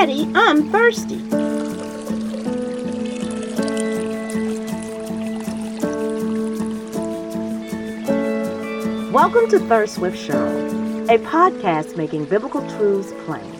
I'm thirsty. Welcome to Thirst with Cheryl, a podcast making biblical truths plain.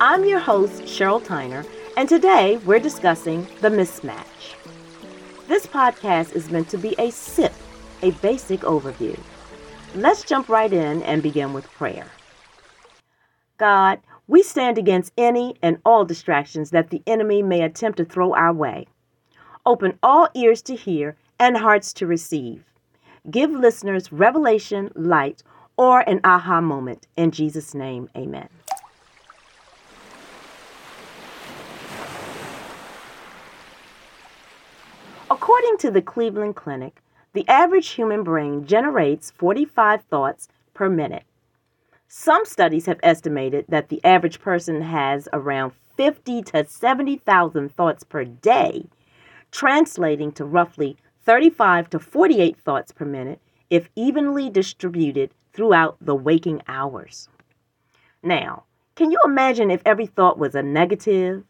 I'm your host, Cheryl Tyner, and today we're discussing the mismatch. This podcast is meant to be a sip, a basic overview. Let's jump right in and begin with prayer. God, we stand against any and all distractions that the enemy may attempt to throw our way. Open all ears to hear and hearts to receive. Give listeners revelation, light, or an aha moment. In Jesus' name, amen. According to the Cleveland Clinic, the average human brain generates 45 thoughts per minute. Some studies have estimated that the average person has around 50 to 70,000 thoughts per day, translating to roughly 35 to 48 thoughts per minute if evenly distributed throughout the waking hours. Now, can you imagine if every thought was a negative?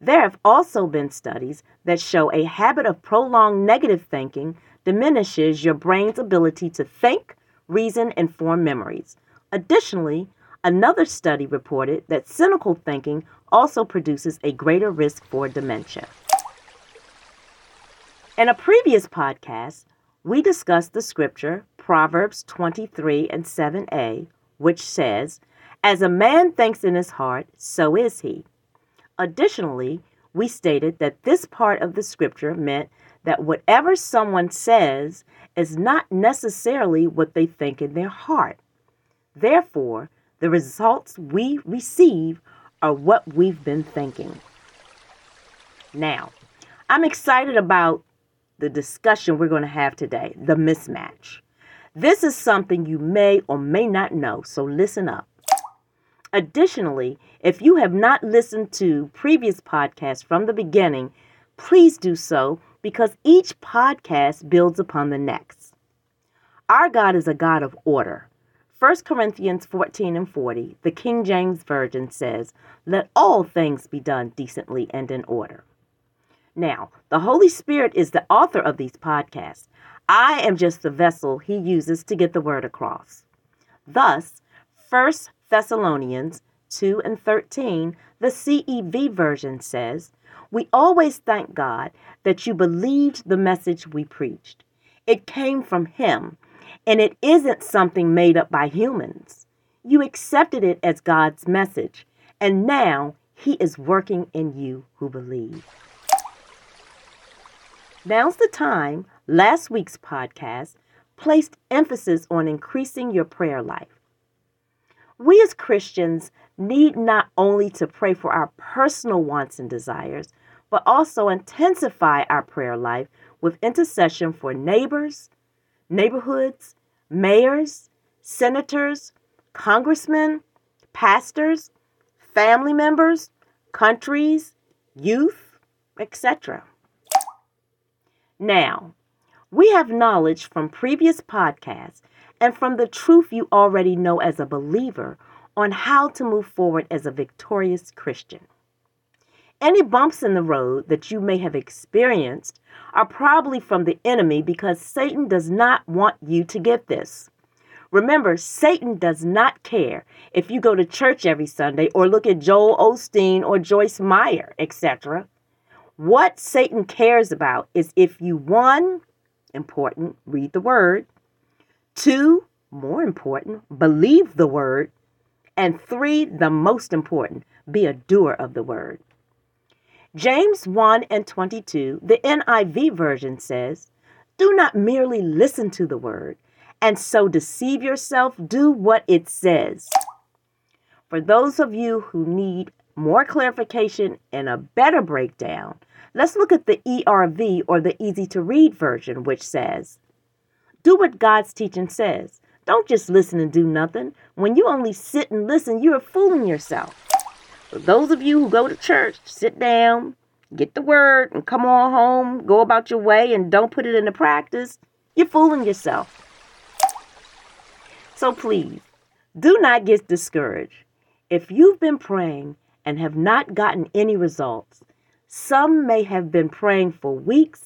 There have also been studies that show a habit of prolonged negative thinking diminishes your brain's ability to think, reason, and form memories. Additionally, another study reported that cynical thinking also produces a greater risk for dementia. In a previous podcast, we discussed the scripture Proverbs 23 and 7a, which says, As a man thinks in his heart, so is he. Additionally, we stated that this part of the scripture meant that whatever someone says is not necessarily what they think in their heart. Therefore, the results we receive are what we've been thinking. Now, I'm excited about the discussion we're going to have today the mismatch. This is something you may or may not know, so listen up. Additionally, if you have not listened to previous podcasts from the beginning, please do so because each podcast builds upon the next. Our God is a God of order. 1 Corinthians 14 and 40, the King James Version says, Let all things be done decently and in order. Now, the Holy Spirit is the author of these podcasts. I am just the vessel he uses to get the word across. Thus, 1 Thessalonians 2 and 13, the CEV version says, We always thank God that you believed the message we preached. It came from Him, and it isn't something made up by humans. You accepted it as God's message, and now He is working in you who believe. Now's the time, last week's podcast placed emphasis on increasing your prayer life. We as Christians need not only to pray for our personal wants and desires, but also intensify our prayer life with intercession for neighbors, neighborhoods, mayors, senators, congressmen, pastors, family members, countries, youth, etc. Now, we have knowledge from previous podcasts and from the truth you already know as a believer on how to move forward as a victorious Christian. Any bumps in the road that you may have experienced are probably from the enemy because Satan does not want you to get this. Remember, Satan does not care if you go to church every Sunday or look at Joel Osteen or Joyce Meyer, etc. What Satan cares about is if you, one, important, read the word, two, more important, believe the word, and three, the most important, be a doer of the word. James 1 and 22, the NIV version says, Do not merely listen to the word and so deceive yourself, do what it says. For those of you who need more clarification and a better breakdown, let's look at the ERV or the easy to read version, which says, Do what God's teaching says. Don't just listen and do nothing. When you only sit and listen, you're fooling yourself. Those of you who go to church, sit down, get the word, and come on home, go about your way, and don't put it into practice, you're fooling yourself. So please, do not get discouraged. If you've been praying and have not gotten any results. Some may have been praying for weeks,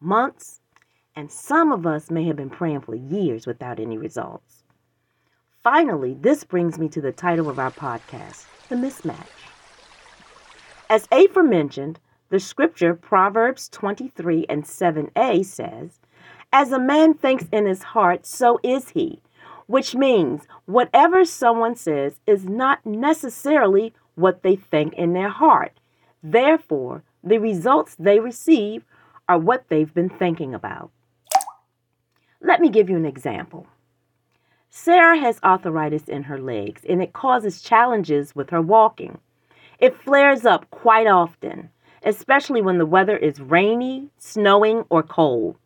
months, and some of us may have been praying for years without any results. Finally, this brings me to the title of our podcast The Mismatch. As aforementioned, the scripture Proverbs 23 and 7a says, As a man thinks in his heart, so is he, which means whatever someone says is not necessarily what they think in their heart. Therefore, the results they receive are what they've been thinking about. Let me give you an example. Sarah has arthritis in her legs and it causes challenges with her walking. It flares up quite often, especially when the weather is rainy, snowing, or cold.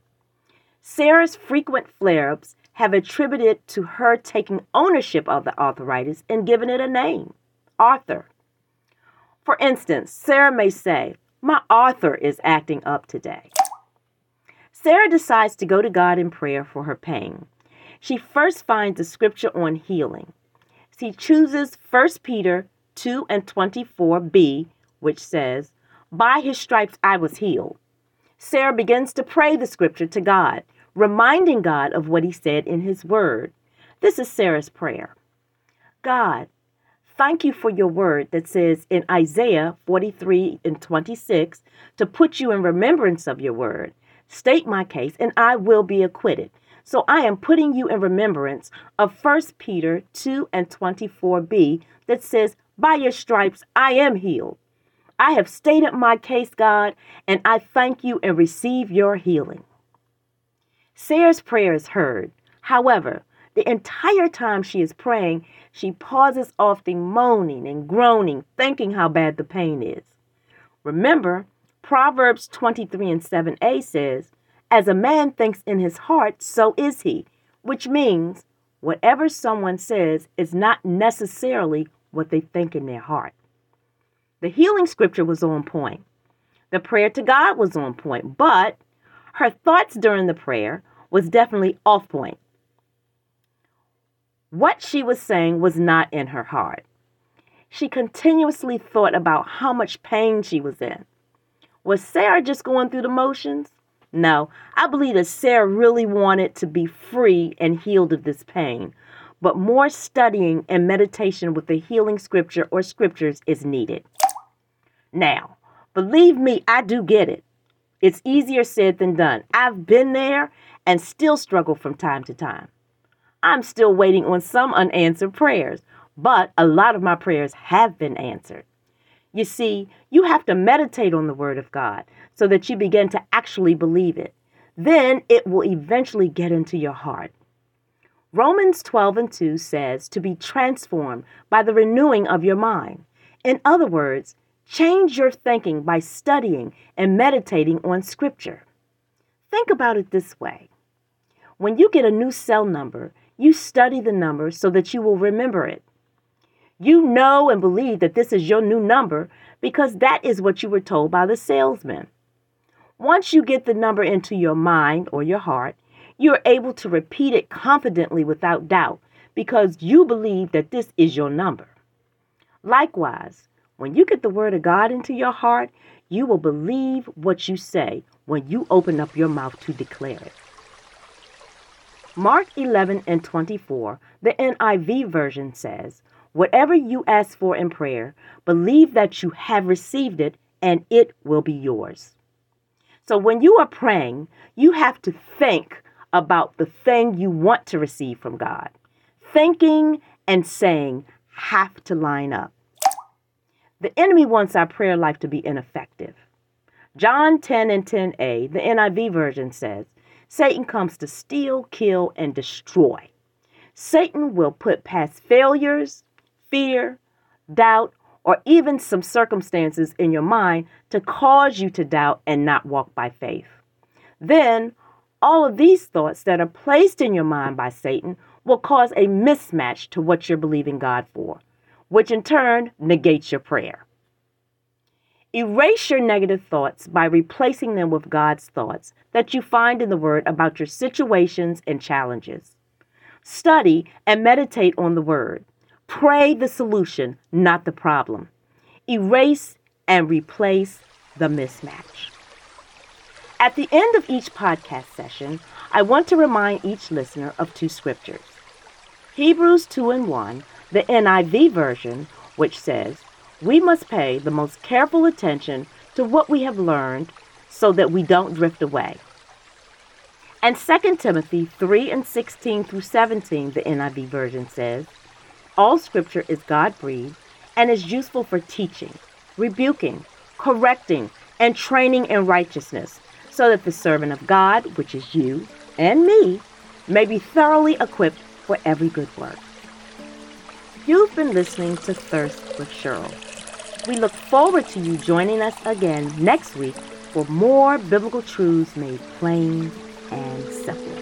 Sarah's frequent flare ups have attributed to her taking ownership of the arthritis and giving it a name Arthur. For instance, Sarah may say, My Arthur is acting up today. Sarah decides to go to God in prayer for her pain. She first finds the scripture on healing. She chooses 1 Peter 2 and 24b, which says, By his stripes I was healed. Sarah begins to pray the scripture to God reminding God of what he said in his word. This is Sarah's prayer God, thank you for your word that says in Isaiah 43 and 26 to put you in remembrance of your word. State my case, and I will be acquitted. So I am putting you in remembrance of 1 Peter 2 and 24b that says, By your stripes I am healed. I have stated my case, God, and I thank you and receive your healing. Sarah's prayer is heard. However, the entire time she is praying, she pauses often moaning and groaning, thinking how bad the pain is. Remember, Proverbs 23 and 7a says, As a man thinks in his heart, so is he, which means whatever someone says is not necessarily what they think in their heart. The healing scripture was on point. The prayer to God was on point, but her thoughts during the prayer was definitely off point. What she was saying was not in her heart. She continuously thought about how much pain she was in. Was Sarah just going through the motions? No, I believe that Sarah really wanted to be free and healed of this pain, but more studying and meditation with the healing scripture or scriptures is needed. Now, believe me, I do get it. It's easier said than done. I've been there and still struggle from time to time. I'm still waiting on some unanswered prayers, but a lot of my prayers have been answered. You see, you have to meditate on the Word of God so that you begin to actually believe it. Then it will eventually get into your heart. Romans 12 and 2 says to be transformed by the renewing of your mind. In other words, Change your thinking by studying and meditating on Scripture. Think about it this way when you get a new cell number, you study the number so that you will remember it. You know and believe that this is your new number because that is what you were told by the salesman. Once you get the number into your mind or your heart, you are able to repeat it confidently without doubt because you believe that this is your number. Likewise, when you get the word of God into your heart, you will believe what you say when you open up your mouth to declare it. Mark 11 and 24, the NIV version says, Whatever you ask for in prayer, believe that you have received it and it will be yours. So when you are praying, you have to think about the thing you want to receive from God. Thinking and saying have to line up. The enemy wants our prayer life to be ineffective. John 10 and 10a, the NIV version says, Satan comes to steal, kill, and destroy. Satan will put past failures, fear, doubt, or even some circumstances in your mind to cause you to doubt and not walk by faith. Then, all of these thoughts that are placed in your mind by Satan will cause a mismatch to what you're believing God for which in turn negates your prayer. Erase your negative thoughts by replacing them with God's thoughts that you find in the Word about your situations and challenges. Study and meditate on the Word. Pray the solution, not the problem. erase and replace the mismatch. At the end of each podcast session, I want to remind each listener of two scriptures. Hebrews 2 and 1, the NIV version, which says, We must pay the most careful attention to what we have learned so that we don't drift away. And 2 Timothy 3 and 16 through 17, the NIV version says, All scripture is God breathed and is useful for teaching, rebuking, correcting, and training in righteousness, so that the servant of God, which is you and me, may be thoroughly equipped for every good work. You've been listening to Thirst with Cheryl. We look forward to you joining us again next week for more biblical truths made plain and simple.